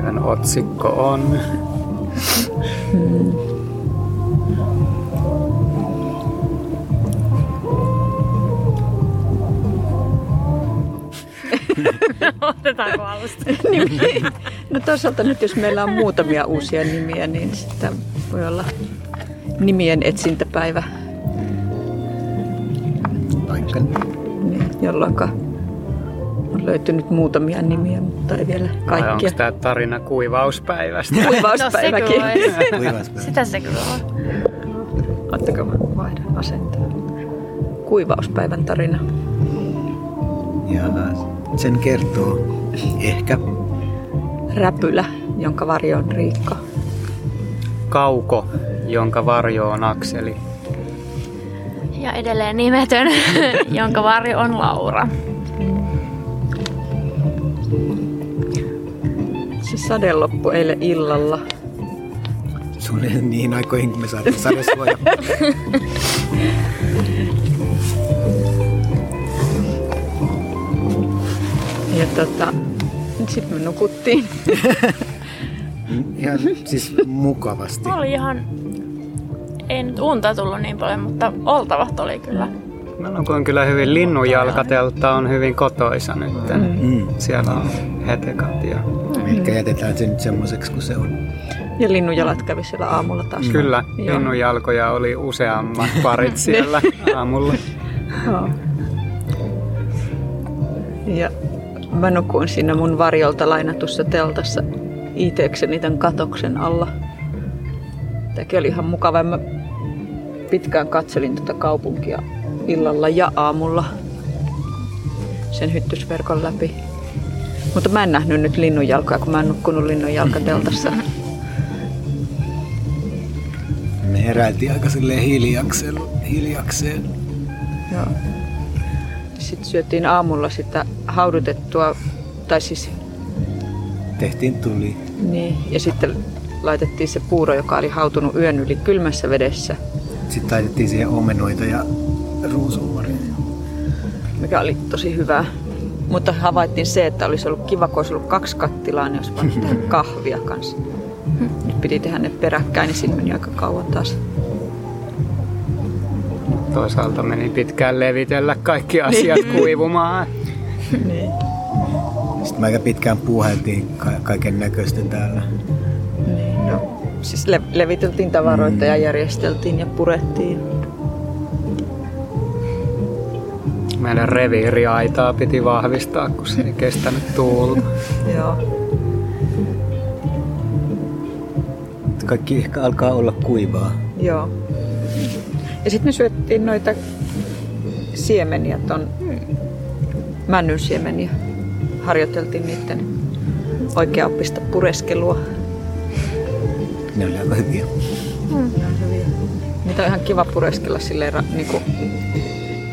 Päivän otsikko on... Otetaanko alusta? Niin. No toisaalta nyt jos meillä on muutamia uusia nimiä, niin sitä voi olla nimien etsintäpäivä, Vaikka niin, jolloin on löytynyt muutamia nimiä, mutta ei vielä Vai onko kaikkia. tämä tarina kuivauspäivästä? Kuivauspäiväkin. No se kyllä kuivaspäivä. Sitä se kyllä on. Ottakaa mä vaihdan asentoa. Kuivauspäivän tarina. Ja sen kertoo ehkä Räpylä, jonka varjo on Riikka. Kauko, jonka varjo on Akseli. Ja edelleen nimetön, jonka varjo on Laura. Sade loppui eilen illalla. suunnilleen niihin aikoihin, kun me saatiin sadesuoja. Ja tota, sitten me nukuttiin. Ihan siis mukavasti. Oli ihan... Ei nyt unta tullut niin paljon, mutta oltavat oli kyllä. Mä nukuin kyllä hyvin. Linnunjalkateltta on hyvin kotoisa nyt. Mm. Siellä on hetekat ja... Ehkä jätetään se nyt semmoiseksi kuin se on. Ja linnunjalat kävi siellä aamulla taas. Kyllä, Joo. linnunjalkoja oli useammat parit siellä aamulla. Joo. Ja mä nukuin siinä mun varjolta lainatussa teltassa itekseni tämän katoksen alla. Tämäkin oli ihan mukava. Mä pitkään katselin tätä kaupunkia illalla ja aamulla sen hyttysverkon läpi. Mutta mä en nähnyt nyt linnunjalkoja, kun mä en nukkunut linnunjalkateltassa. Me heräiltiin aika silleen hiljakseen. hiljakseen. Joo. Sitten syötiin aamulla sitä haudutettua, tai siis Tehtiin tuli. Niin, ja sitten laitettiin se puuro, joka oli hautunut yön yli kylmässä vedessä, Sitten laitettiin siihen omenoita ja ruusunmaria. mikä oli tosi hyvää. Mutta havaittiin se, että olisi ollut kiva, kun olisi ollut kaksi kattilaa, niin olisi voinut tehdä kahvia kanssa. Nyt piti tehdä ne peräkkäin, niin siinä meni aika kauan taas. Toisaalta meni pitkään levitellä kaikki asiat kuivumaan. Niin. Sitten me aika pitkään puuhailtiin ka- kaiken näköistä täällä. niin no. Siis le- leviteltiin tavaroita ja järjesteltiin ja purettiin. Meidän reviiriaitaa piti vahvistaa, kun se ei kestänyt tuulta. Joo. Kaikki ehkä alkaa olla kuivaa. Joo. Ja sitten me syöttiin noita siemeniä, ton männyn siemeniä. Harjoiteltiin niiden oikeaoppista pureskelua. Ne oli aika hyviä. Ne on hyviä. Niitä on ihan kiva pureskella silleen ra- niinku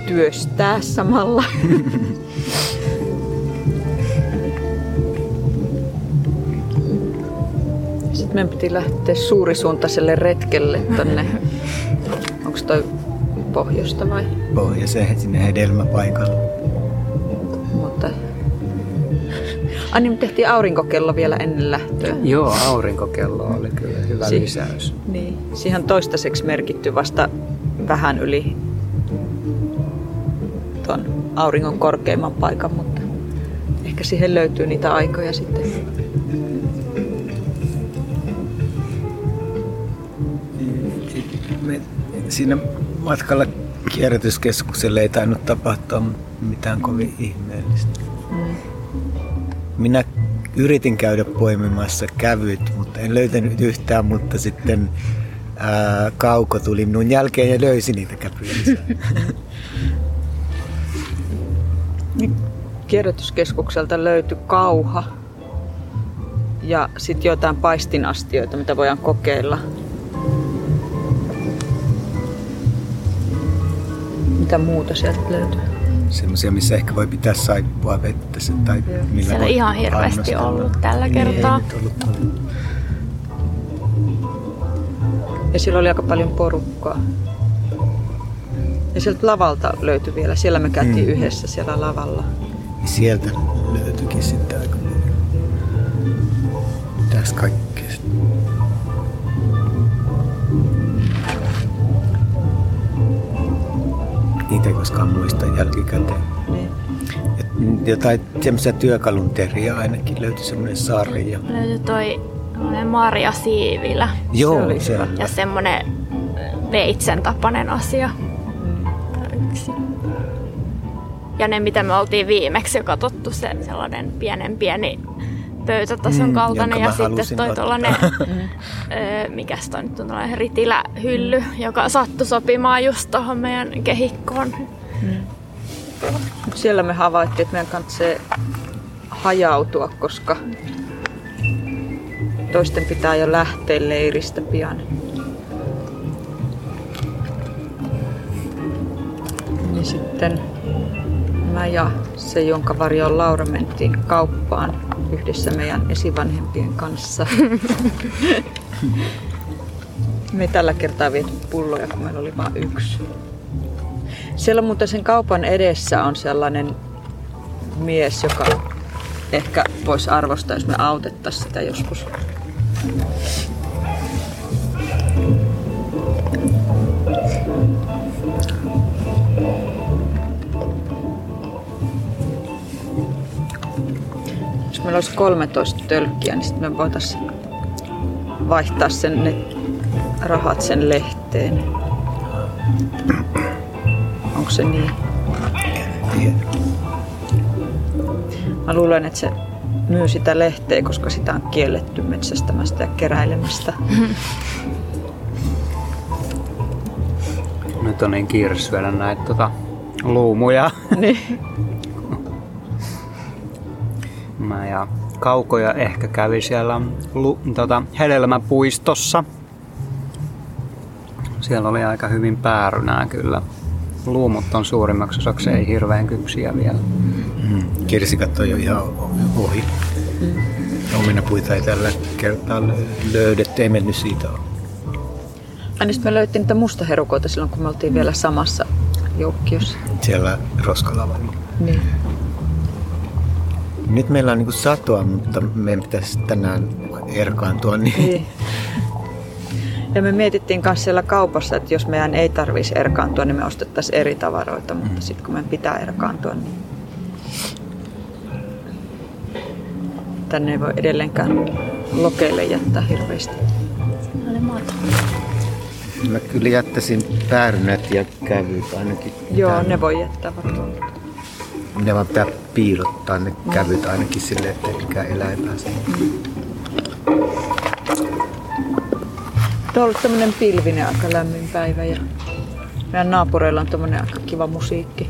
työstää samalla. Sitten meidän piti lähteä suurisuuntaiselle retkelle tonne. Onko toi pohjoista vai? Pohjoiseen sinne hedelmäpaikalle. Mutta... Ai niin, me tehtiin aurinkokello vielä ennen lähtöä. Joo, aurinkokello oli kyllä hyvä Si- lisäys. Niin, siihen on toistaiseksi merkitty vasta vähän yli tuon auringon korkeimman paikan, mutta ehkä siihen löytyy niitä aikoja sitten. Me, siinä matkalla kierrätyskeskukselle ei tainnut tapahtua mitään kovin ihmeellistä. Minä yritin käydä poimimassa kävyt, mutta en löytänyt yhtään, mutta sitten ää, Kauko tuli minun jälkeen ja löysi niitä käpyjä lisää. Kierrätyskeskukselta löytyi kauha ja sitten jotain paistinastioita, mitä voidaan kokeilla. Mitä muuta sieltä löytyy? Semmoisia, missä ehkä voi pitää saippua vettä se- tai millä Siellä ei ihan hirveästi ollut tällä Niin, kertaa. Ei nyt ollut paljon. Ja siellä oli aika paljon porukkaa. Ja sieltä lavalta löytyi vielä. Siellä me käytiin Mm. yhdessä siellä lavalla. Sieltä löytyikin sitten aika tarpeeksi kaikkea. Niitä ei koskaan muista jälkikäteen. Niin. Et jotain semmoisia työkalunteria ainakin löytyi semmoinen sarja. Löytyi toi Marja Siivilä Joo, oli se on. ja semmonen veitsen tapainen asia. Yksi. Ja ne, mitä me oltiin viimeksi jo katsottu, se sellainen pienen pieni pöytätason Mm, kaltainen ja sitten toi tuollainen, ö, mikäs toi nyt on, tällainen ritilähylly, joka sattui sopimaan just tuohon meidän kehikkoon. Mut Siellä me havaittiin, että meidän kanssa hajautua, koska toisten pitää jo lähteä leiristä pian. Sitten mä ja se, jonka varjoon Laura mentiin kauppaan yhdessä meidän esivanhempien kanssa. Me tällä kertaa viety pulloja, kun meillä oli vain yksi. Siellä muuten sen kaupan edessä on sellainen mies, joka ehkä voisi arvostaa, jos me autettaisiin sitä joskus. Meillä olisi 13 tölkkiä, niin sitten me voitaisiin vaihtaa sen, ne rahat sen lehteen. Onko se niin? Mä luulen, että se myy sitä lehteä, koska sitä on kielletty metsästämästä ja keräilemästä. Nyt on niin kiire syödä näitä tota, luumuja. niin. Mä ja Kaukoja ehkä kävi siellä lu, tota, hedelmäpuistossa. Siellä oli aika hyvin päärynää kyllä. Luumut on suurimmaksi osaksi ei hirveän kypsiä vielä. Mm. Kirsikat on jo ihan ohi. Omenapuita ei tällä kertaa lö- löydetty, ei mennyt siitä ole. Aina me löyttiin niitä mustaherukoita silloin, kun me oltiin vielä samassa joukkiossa. Siellä Roskolavalla. Niin. Nyt meillä on niin satoa, mutta meidän pitäisi tänään erkaantua. Niin niin. Ja me mietittiin myös siellä kaupassa, että jos meidän ei tarvitsisi erkaantua, niin me ostettaisiin eri tavaroita, mutta sitten kun meidän pitää erkaantua, niin tänne ei voi edelleenkään lokeille jättää hirveästi. Oli maata. mä kyllä jättäisin päärynät ja kävyt ainakin. Joo, tänne. ne voi jättää varmaan. Ne vaan pitää piilottaa ne kävyt ainakin silleen, ettei mikään eläin pääse. Tämä on ollut tämmöinen pilvinen aika lämmin päivä ja meidän naapureilla on tämmöinen aika kiva musiikki.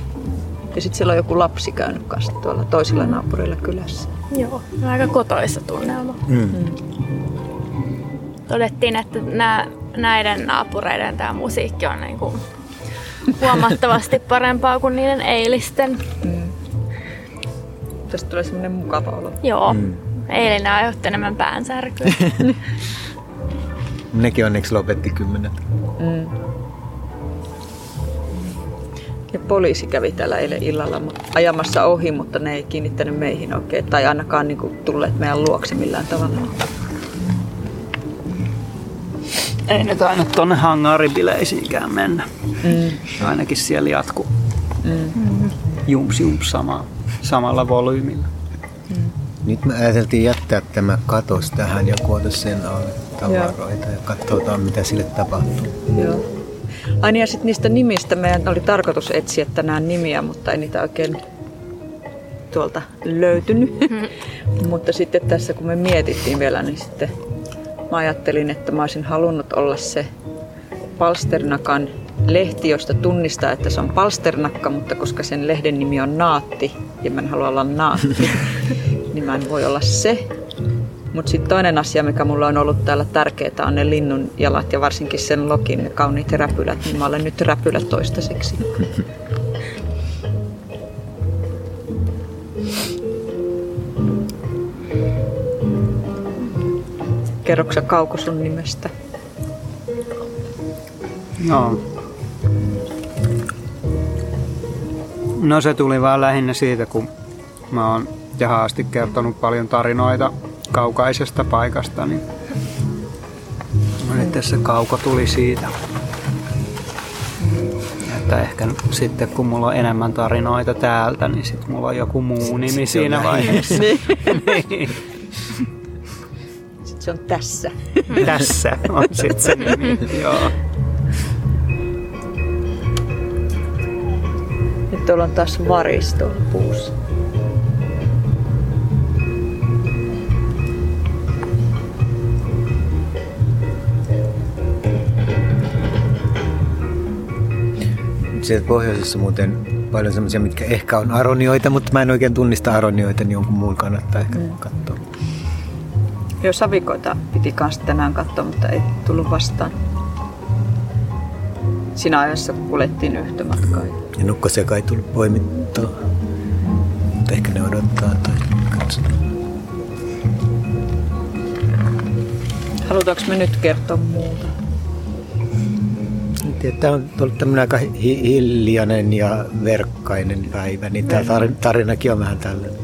Ja sitten siellä on joku lapsi käynyt kanssa tuolla toisilla naapureilla kylässä. Joo, aika kotoisa tunnelma. Mm. Todettiin, että nää, näiden naapureiden tämä musiikki on niinku huomattavasti parempaa kuin niiden eilisten. Tästä tulee semmoinen mukava olo. Joo, Mm. mm. eilinen aiheutti enemmän päänsärkyä. Nekin onneksi lopetti kymmenet. Mm. Ja poliisi kävi täällä eilen illalla ajamassa ohi, mutta ne ei kiinnittänyt meihin oikein. Tai ainakaan niinku tulleet meidän luokse millään tavalla. Ei ne tainnut tonne hangaribileisiinkään mennä. Mm. Ainakin siellä jatku Mm. jumps jumps sama, samalla volyymilla. Nyt me ajateltiin jättää tämä katos tähän ja kuota sen alle tavaroita ja katsotaan mitä sille tapahtuu. Joo. Ai niin, ja sitten niistä nimistä meidän oli tarkoitus etsiä tänään nimiä, mutta ei niitä oikein tuolta löytynyt. mutta sitten tässä kun me mietittiin vielä, niin sitten mä ajattelin, että mä olisin halunnut olla se Palsternakan lehti, josta tunnistaa, että se on Palsternakka, mutta koska sen lehden nimi on Naatti ja mä en halua olla Naatti, niin mä en voi olla se. Mutta sitten toinen asia, mikä mulla on ollut täällä tärkeää, on ne linnun jalat ja varsinkin sen lokin, ne kauniit räpylät, niin mä olen nyt räpylä toistaiseksi. Kerroksä Kauko sun nimestä? No. No se tuli vaan lähinnä siitä, kun mä oon tähän asti kertonut paljon tarinoita kaukaisesta paikasta, niin nyt se kauko tuli siitä. Että ehkä sitten kun mulla on enemmän tarinoita täältä, niin sitten mulla on joku muu nimi Sit se on siinä vaiheessa. Niin. Se on tässä. Tässä on sitten se nimi. Joo. Nyt tuolla on taas varis tuolla puussa. Sieltä pohjoisessa muuten paljon semmoisia, mitkä ehkä on aronioita, mutta mä en oikein tunnista aronioita, niin jonkun muun kannattaa ehkä Mm. katsoa. Joo, savikoita piti kanssa tänään katsoa, mutta ei tullut vastaan. Siinä ajassa kun kuljettiin yhtä matkaa. Ja nukkosia kai tullut poimittua. Mutta ehkä ne odottaa tai katsotaan. Halutaanko me nyt kertoa muuta? Tämä on ollut tämmöinen aika hi- hiljainen ja verkkainen päivä, niin tämä tar- tarinakin on vähän tällainen.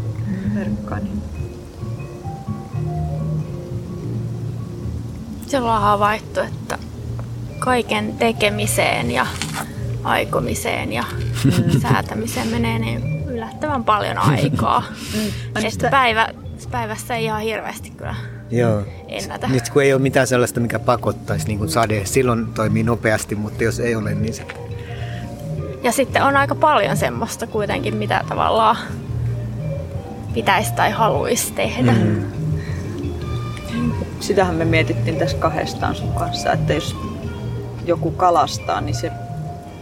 Verkkaani. Siellä on havaittu, että kaiken tekemiseen ja aikomiseen ja säätämiseen menee niin yllättävän paljon aikaa. Mä Että päivä, päivässä ei ihan hirveästi kyllä Joo. ennätä. Nyt kun ei ole mitään sellaista, mikä pakottaisi, niin kuin sade, silloin toimii nopeasti, mutta jos ei ole, niin se... Ja sitten on aika paljon semmoista kuitenkin, mitä tavallaan pitäisi tai haluaisi tehdä. Mm. Sitähän me mietittiin tässä kahdestaan sun kanssa, että jos joku kalastaa, niin se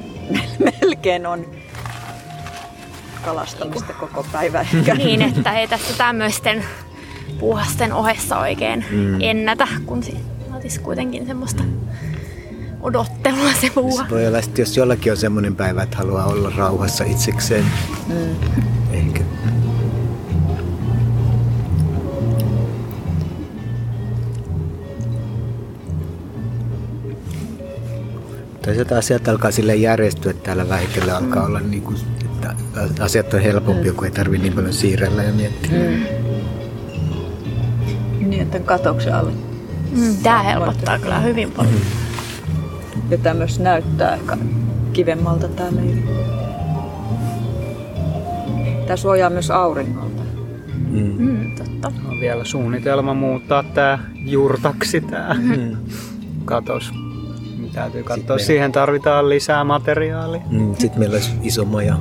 melkein on kalastamista koko päivä. Niin, että ei tässä tämmöisten puuhasten ohessa oikein mm. ennätä, kun se olisi kuitenkin semmoista odottelua se puuha. Se voi olla, että jos jollakin on semmoinen päivä, että haluaa olla rauhassa itsekseen, Mm. ehkä. Toisaalta asiat alkaa sille järjestyä täällä vähitellen alkaa olla niin kuin, että asiat on helpompi, kun ei tarvitse niin paljon siirrellä ja miettiä. Niin, että katoksen alle. Mm, Tämä helpottaa kyllä hyvin paljon. Ja tämä myös näyttää aika kivemmalta tää leiri. Tämä suojaa myös auringolta. Mm. Mm, totta. On vielä suunnitelma muuttaa tää jurtaksi tää katos. Täytyy katsoa, meillä- siihen tarvitaan lisää materiaalia. Mm. Sitten meillä olisi iso maja.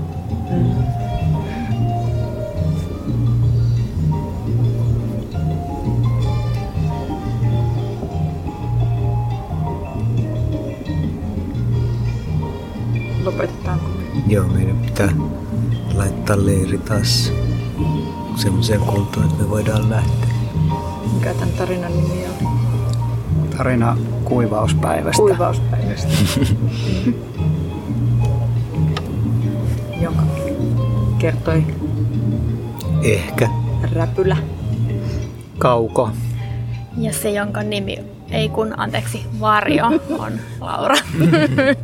Lopetetaanko? Joo, meidän pitää laittaa leiri taas semmoiseen kuntoon, että me voidaan lähteä. Mikä tämän tarinan nimi on? Tarina kuivauspäivästä. Kuivauspäivästä. Jonka kertoi Ehkä. Räpylä. Kauko. Ja se, jonka nimi ei kun, anteeksi, Varjo on Laura.